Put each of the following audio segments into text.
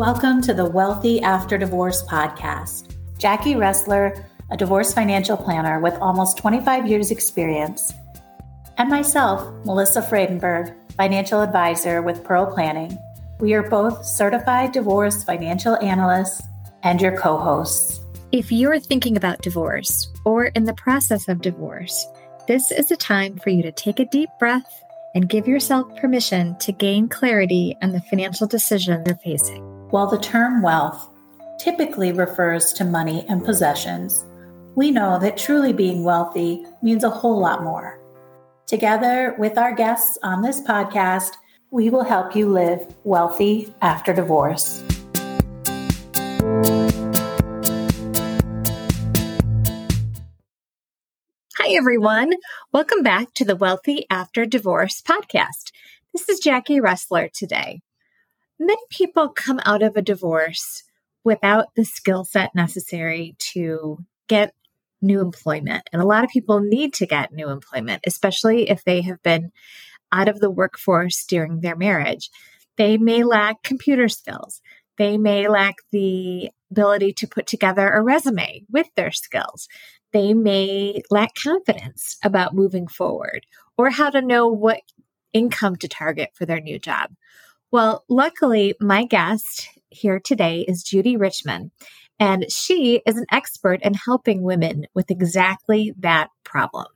Welcome to the Wealthy After Divorce podcast. Jacki Roessler, a divorce financial planner with almost 25 years' experience, and myself, Melissa Fradenburg, financial advisor with Pearl Planning. We are both certified divorce financial analysts and your co hosts. If you're thinking about divorce or in the process of divorce, this is a time for you to take a deep breath and give yourself permission to gain clarity on the financial decision you're facing. While the term wealth typically refers to money and possessions, we know that truly being wealthy means a whole lot more. Together with our guests on this podcast, we will help you live wealthy after divorce. Hi, everyone. Welcome back to the Wealthy After Divorce podcast. This is Jacki Roessler today. Many people come out of a divorce without the skill set necessary to get new employment. And a lot of people need to get new employment, especially if they have been out of the workforce during their marriage. They may lack computer skills. They may lack the ability to put together a resume with their skills. They may lack confidence about moving forward or how to know what income to target for their new job. Well, luckily, my guest here today is Judy Richmond, and she is an expert in helping women with exactly that problem.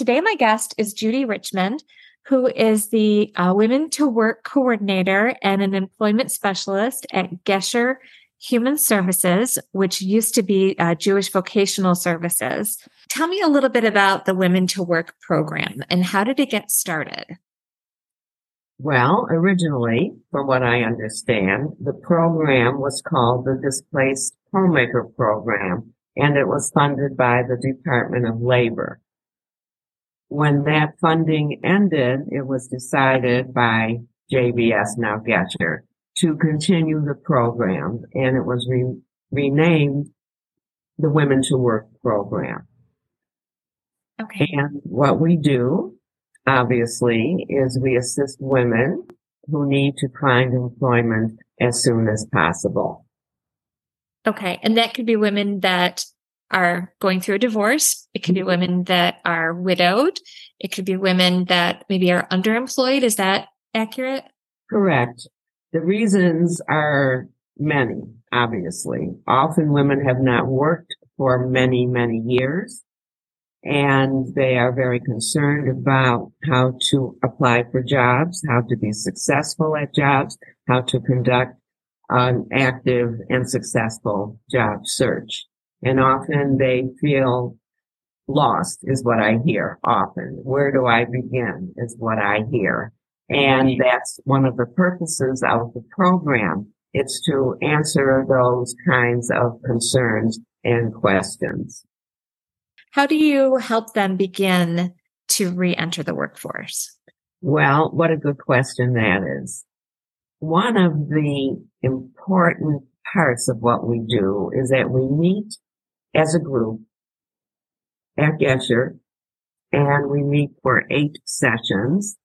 Today, my guest is Judy Richmond, who is the uh, Women to Work coordinator and an employment specialist at Gesher Human Services, which used to be uh, Jewish Vocational Services. Tell me a little bit about the Women to Work program and how did it get started? Well, originally, from what I understand, the program was called the Displaced Homemaker Program, and it was funded by the Department of Labor. When that funding ended, it was decided by JVS, now Gesher, to continue the program, and it was re- renamed the Women to Work Program. Okay. And what we do obviously, is we assist women who need to find employment as soon as possible. Okay. And that could be women that are going through a divorce. It could be women that are widowed. It could be women that maybe are underemployed. Is that accurate? Correct. The reasons are many, obviously. Often women have not worked for many, many years and they are very concerned about how to apply for jobs, how to be successful at jobs, how to conduct an active and successful job search. And often they feel lost is what I hear often. Where do I begin is what I hear. And that's one of the purposes of the program. It's to answer those kinds of concerns and questions. How do you help them begin to re-enter the workforce? Well, what a good question that is. One of the important parts of what we do is that we meet as a group at Gesher and we meet for eight sessions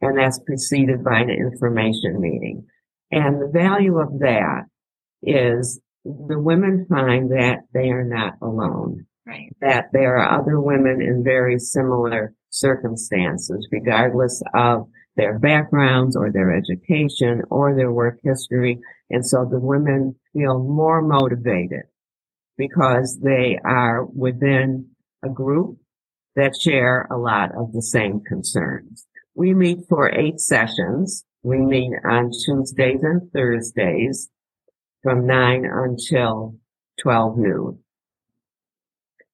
and that's preceded by an information meeting. And the value of that is the women find that they are not alone. Right. That there are other women in very similar circumstances, regardless of their backgrounds or their education or their work history. And so the women feel more motivated because they are within a group that share a lot of the same concerns. We meet for eight sessions. We meet on Tuesdays and Thursdays from nine until 12 noon.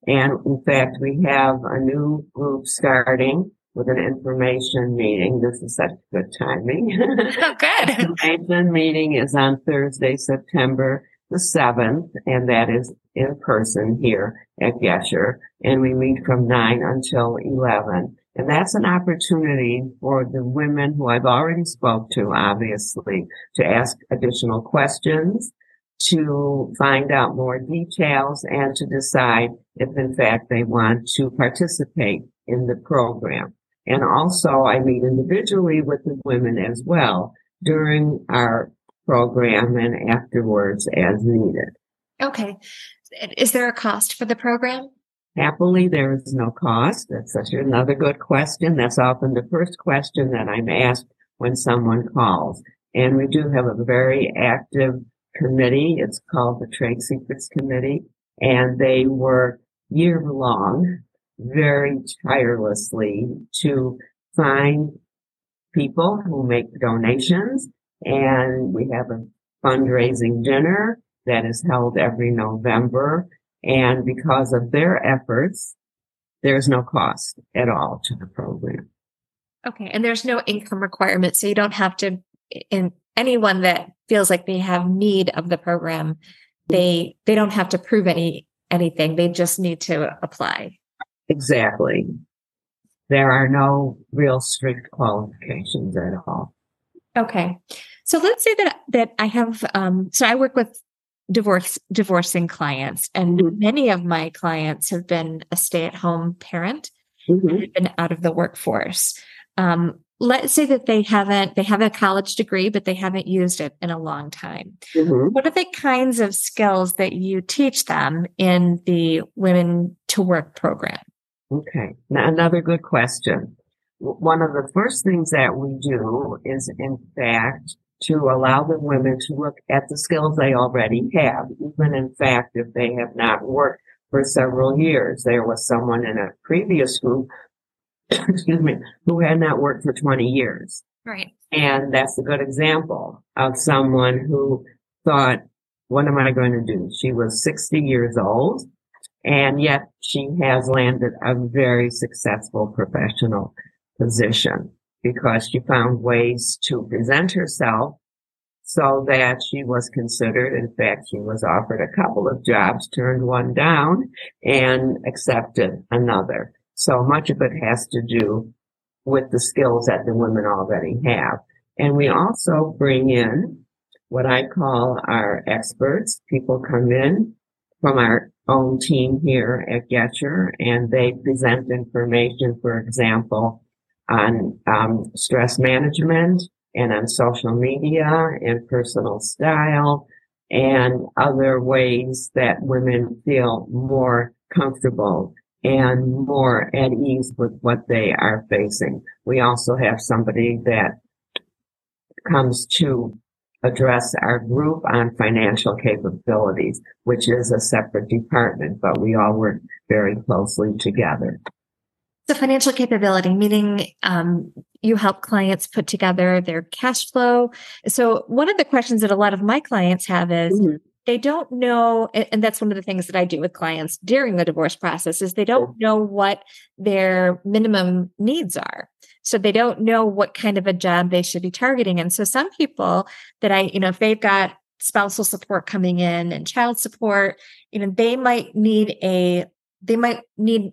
And in fact, we have a new group starting with an information meeting. This is such good timing. Oh, good. information meeting is on Thursday, September the 7th, and that is in person here at Gesher. And we meet from 9 until 11. And that's an opportunity for the women who I've already spoke to, obviously, to ask additional questions to find out more details and to decide if in fact they want to participate in the program. And also I meet individually with the women as well during our program and afterwards as needed. Okay. Is there a cost for the program? Happily, there is no cost. That's such another good question. That's often the first question that I'm asked when someone calls. And we do have a very active committee. It's called the Trade Secrets Committee. And they work year long, very tirelessly to find people who make donations. And we have a fundraising dinner that is held every November. And because of their efforts, there's no cost at all to the program. Okay. And there's no income requirement. So you don't have to, in anyone that feels like they have need of the program, they, they don't have to prove any, anything. They just need to apply. Exactly. There are no real strict qualifications at all. Okay. So let's say that, that I have, um, so I work with divorce divorcing clients and mm-hmm. many of my clients have been a stay-at-home parent mm-hmm. been out of the workforce um, let's say that they haven't they have a college degree but they haven't used it in a long time mm-hmm. what are the kinds of skills that you teach them in the women to work program okay now another good question one of the first things that we do is in fact to allow the women to look at the skills they already have, even in fact, if they have not worked for several years. There was someone in a previous group, excuse me, who had not worked for 20 years. Right. And that's a good example of someone who thought, what am I going to do? She was 60 years old and yet she has landed a very successful professional position because she found ways to present herself so that she was considered. In fact, she was offered a couple of jobs, turned one down and accepted another. So much of it has to do with the skills that the women already have. And we also bring in what I call our experts. People come in from our own team here at Gesher and they present information, for example, on um, stress management and on social media and personal style and other ways that women feel more comfortable and more at ease with what they are facing. We also have somebody that comes to address our group on financial capabilities, which is a separate department, but we all work very closely together. So financial capability, meaning um, you help clients put together their cash flow. So one of the questions that a lot of my clients have is mm-hmm. They don't know, and that's one of the things that I do with clients during the divorce process is they don't know what their minimum needs are. So they don't know what kind of a job they should be targeting. And so some people that I, you know, if they've got spousal support coming in and child support, you know, they might need a, they might need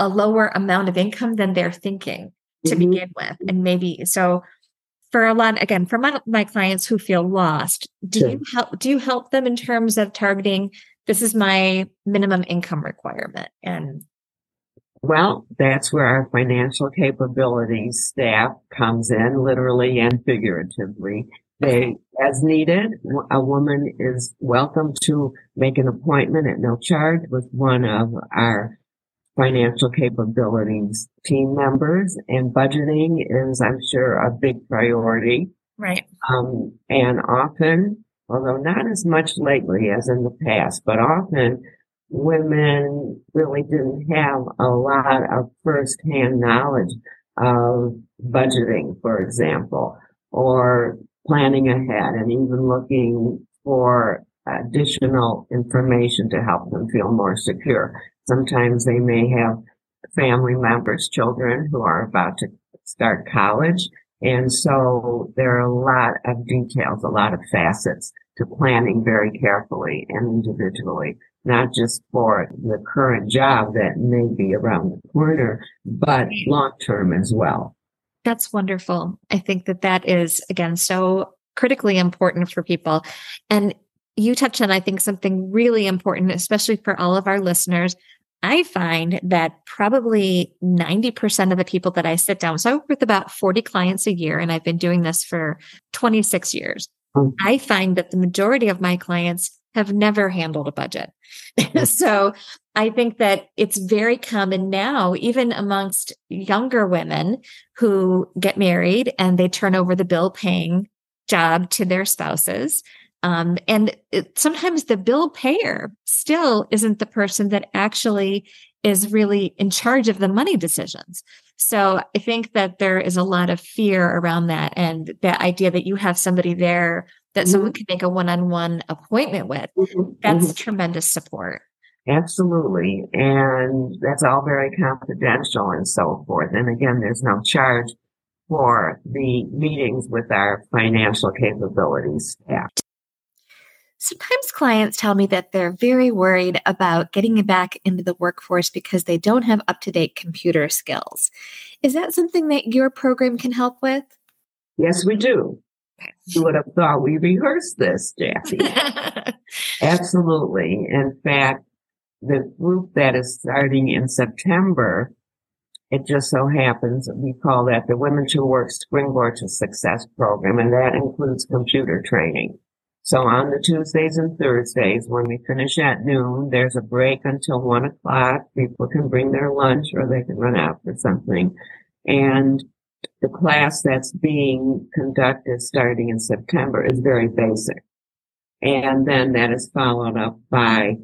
a lower amount of income than they're thinking to mm-hmm. begin with. And maybe so for a lot, again, for my, my clients who feel lost, do sure. you help, do you help them in terms of targeting, this is my minimum income requirement and well, that's where our financial capabilities staff comes in, literally and figuratively. They, as needed, a woman is welcome to make an appointment at no charge with one of our financial capabilities team members and budgeting is, I'm sure, a big priority. Right. Um, and often, although not as much lately as in the past, but often women really didn't have a lot of firsthand knowledge of budgeting, for example, or planning ahead and even looking for additional information to help them feel more secure. Sometimes they may have family members, children who are about to start college. And so there are a lot of details, a lot of facets to planning very carefully and individually, not just for the current job that may be around the corner, but long term as well. That's wonderful. I think that that is, again, so critically important for people. And you touched on, I think, something really important, especially for all of our listeners. I find that probably 90% of the people that I sit down, so I work with about 40 clients a year, and I've been doing this for 26 years. mm-hmm. I find that the majority of my clients have never handled a budget. so I think that it's very common now, even amongst younger women who get married and they turn over the bill paying job to their spouses. Um, and it, sometimes the bill payer still isn't the person that actually is really in charge of the money decisions. So I think that there is a lot of fear around that and the idea that you have somebody there that mm-hmm. someone can make a one-on-one appointment with. Mm-hmm. That's mm-hmm. tremendous support. Absolutely. And that's all very confidential and so forth. And again, there's no charge for the meetings with our financial capabilities staff. Sometimes clients tell me that they're very worried about getting back into the workforce because they don't have up to date computer skills. Is that something that your program can help with? Yes, we do. You would have thought we rehearsed this, Jacki. Absolutely. In fact, the group that is starting in September, it just so happens we call that the Women to Work Springboard to Success program, and that includes computer training. So on the Tuesdays and Thursdays, when we finish at noon, there's a break until one o'clock. People can bring their lunch or they can run out for something. And the class that's being conducted starting in September is very basic. And then that is followed up by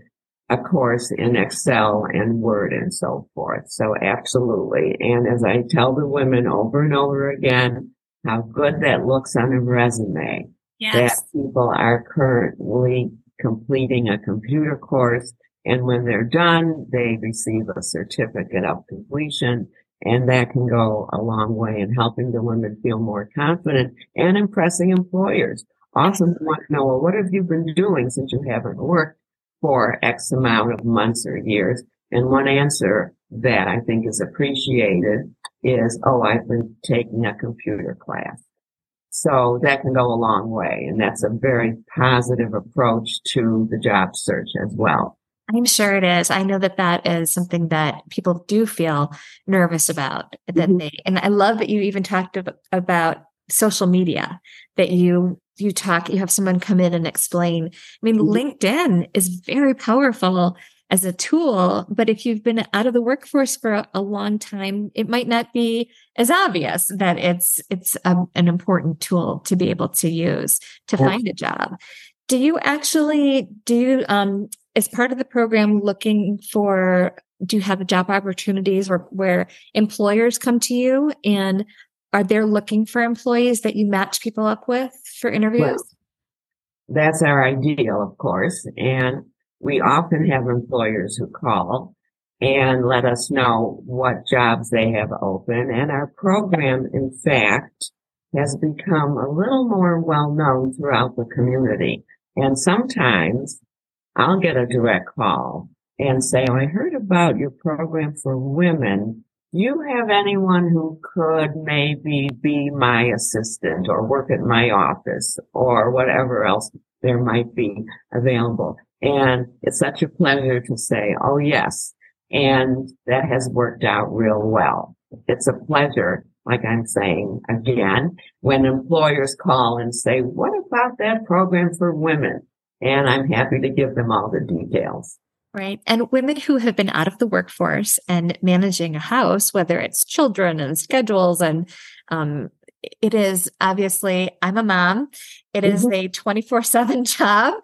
a course in Excel and Word and so forth. So absolutely. And as I tell the women over and over again, how good that looks on a resume yes. that people are currently completing a computer course. And when they're done, they receive a certificate of completion. And that can go a long way in helping the women feel more confident and impressing employers. Also, Often want to know, well, what have you been doing since you haven't worked for X amount of months or years? And one answer that I think is appreciated is, oh, I've been taking a computer class. So that can go a long way. And that's a very positive approach to the job search as well. I'm sure it is. I know that that is something that people do feel nervous about. That mm-hmm. they, and I love that you even talked about social media. That you you talk, you have someone come in and explain. I mean, mm-hmm. LinkedIn is very powerful as a tool. But if you've been out of the workforce for a, a long time, it might not be as obvious that it's it's a, an important tool to be able to use to find a job. Do you actually do um, as part of the program looking for? Do you have job opportunities or where employers come to you and are they looking for employees that you match people up with for interviews? Well, that's our ideal, of course. And we often have employers who call and let us know what jobs they have open. And our program, in fact, has become a little more well known throughout the community. And sometimes I'll get a direct call and say, oh, I heard about your program for women. Do you have anyone who could maybe be my assistant or work at my office or whatever else there might be available? And it's such a pleasure to say, oh yes. And that has worked out real well. It's a pleasure, like I'm saying again, when employers call and say, what about that program for women? And I'm happy to give them all the details. Right. And women who have been out of the workforce and managing a house, whether it's children and schedules and um, it is obviously i'm a mom It is mm-hmm. a 24 7 job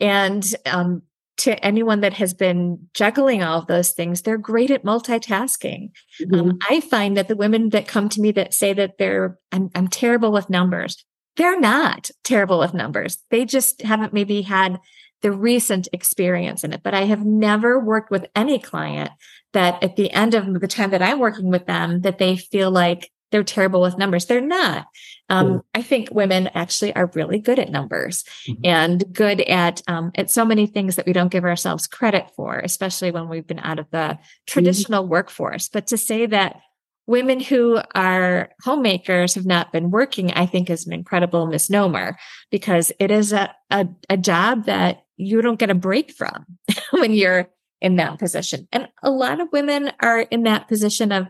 and um, to anyone that has been juggling all of those things they're great at multitasking um, mm-hmm. um, i find that the women that come to me that say that they're I'm, I'm terrible with numbers they're not terrible with numbers they just haven't maybe had the recent experience in it but i have never worked with any client that at the end of the time that i'm working with them that they feel like they're terrible with numbers. They're not. Um, I think women actually are really good at numbers mm-hmm. and good at um, at so many things that we don't give ourselves credit for, especially when we've been out of the traditional mm-hmm. workforce. But to say that women who are homemakers have not been working, I think is an incredible misnomer because it is a, a, a job that you don't get a break from when you're in that position. And a lot of women are in that position of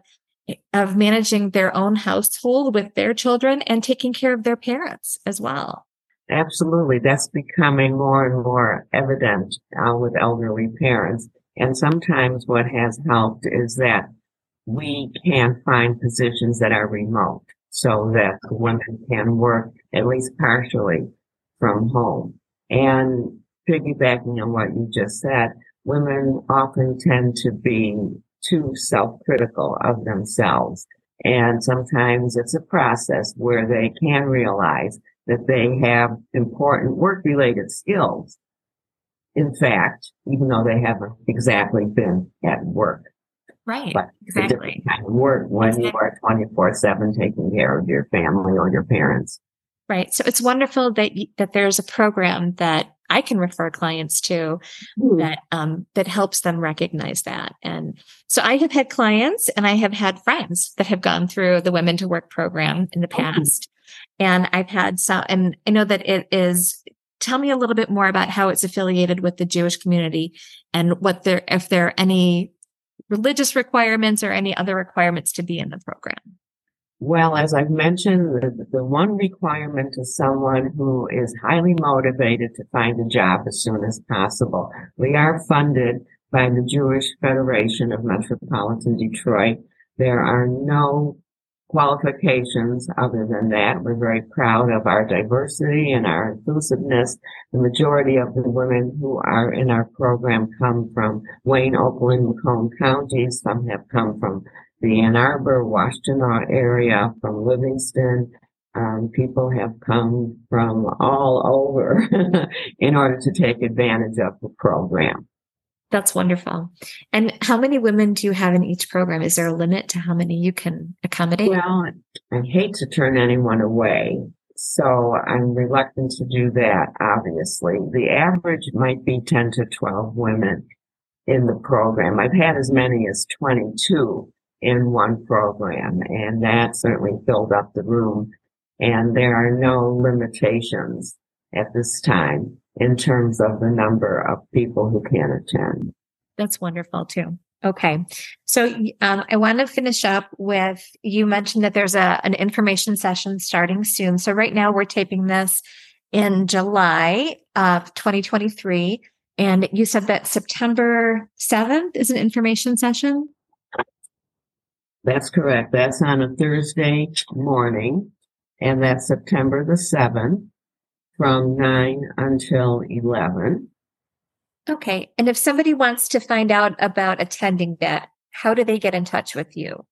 of managing their own household with their children and taking care of their parents as well. Absolutely. That's becoming more and more evident uh, with elderly parents. And sometimes what has helped is that we can find positions that are remote so that women can work at least partially from home. And piggybacking on what you just said, women often tend to be too self-critical of themselves. And sometimes it's a process where they can realize that they have important work related skills. In fact, even though they haven't exactly been at work. Right. But exactly. Kind of work when exactly. you are 24 seven taking care of your family or your parents. Right. So it's wonderful that, that there's a program that I can refer clients to mm. that um, that helps them recognize that. And so I have had clients and I have had friends that have gone through the Women to Work program in the past. And I've had some, and I know that it is. Tell me a little bit more about how it's affiliated with the Jewish community and what there, if there are any religious requirements or any other requirements to be in the program. Well, as I've mentioned, the, the, one requirement is someone who is highly motivated to find a job as soon as possible. We are funded by the Jewish Federation of Metropolitan Detroit. There are no qualifications other than that. We're very proud of our diversity and our inclusiveness. The majority of the women who are in our program come from Wayne, Oakland, Macomb counties. Some have come from the Ann Arbor, Washtenaw area, from Livingston. Um, people have come from all over in order to take advantage of the program. That's wonderful. And how many women do you have in each program? Is there a limit to how many you can accommodate? Well, I hate to turn anyone away. So I'm reluctant to do that, obviously. The average might be 10 to 12 women in the program. I've had as many as 22 in one program, and that certainly filled up the room. And there are no limitations at this time in terms of the number of people who can attend. That's wonderful too. Okay. So um, I want to finish up with you mentioned that there's a, an information session starting soon. So right now we're taping this in July of 2023. And you said that September 7th is an information session? That's correct. That's on a Thursday morning, and that's September the 7th from 9 until 11. Okay. And if somebody wants to find out about attending that, how do they get in touch with you?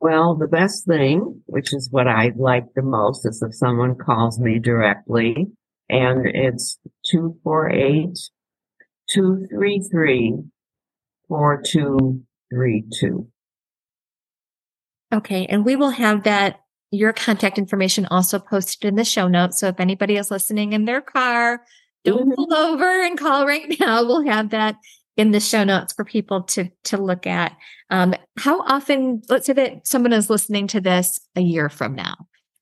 Well, the best thing, which is what I like the most, is if someone calls me directly, and it's 248 233 4232. Okay. And we will have that, your contact information also posted in the show notes. So if anybody is listening in their car, don't mm-hmm. pull over and call right now. We'll have that in the show notes for people to to look at. Um, how often? Let's say that someone is listening to this a year from now.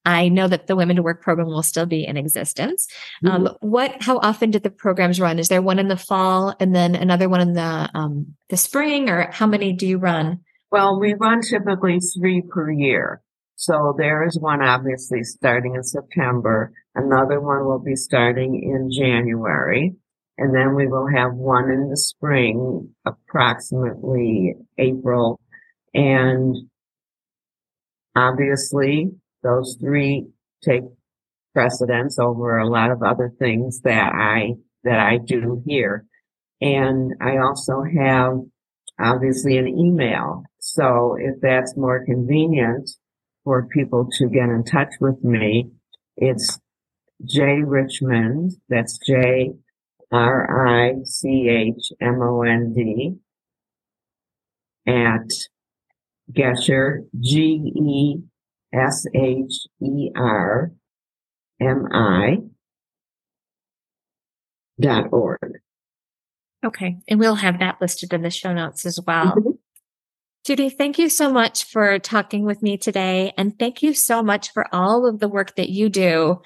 I know that the Women to Work program will still be in existence. Um, mm-hmm. Um, what? How often did the programs run? Is there one in the fall and then another one in the um, the spring, or how many do you run? Well, we run typically three per year. So there is one obviously starting in September. Another one will be starting in January. And then we will have one in the spring, approximately April. And obviously those three take precedence over a lot of other things that I, that I do here. And I also have obviously an email. So if that's more convenient for people to get in touch with me, it's J Richmond. That's J R I C H M O N D at Gesher, G E S H E R M I dot org. Okay. And we'll have that listed in the show notes as well. Mm-hmm. Judy, thank you so much for talking with me today. And thank you so much for all of the work that you do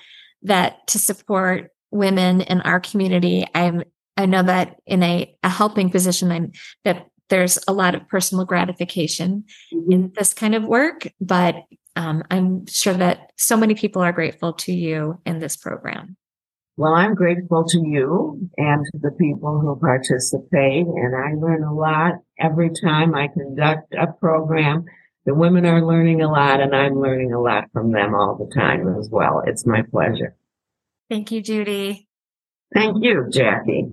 that to support women in our community. I'm, I know that in a, a helping position, I'm that there's a lot of personal gratification mm-hmm. in this kind of work, but um, I'm sure that so many people are grateful to you in this program. Well, I'm grateful to you and to the people who participate, and I learn a lot every time I conduct a program. The women are learning a lot, and I'm learning a lot from them all the time as well. It's my pleasure. Thank you, Judy. Thank you, Jacki.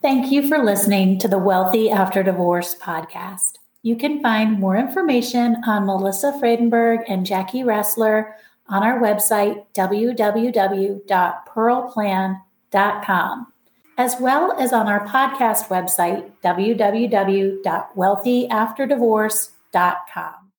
Thank you for listening to the Wealthy After Divorce podcast. You can find more information on Melissa Fradenburg and Jacki Roessler on our website, www.pearlplan.com, as well as on our podcast website, www.wealthyafterdivorce.com.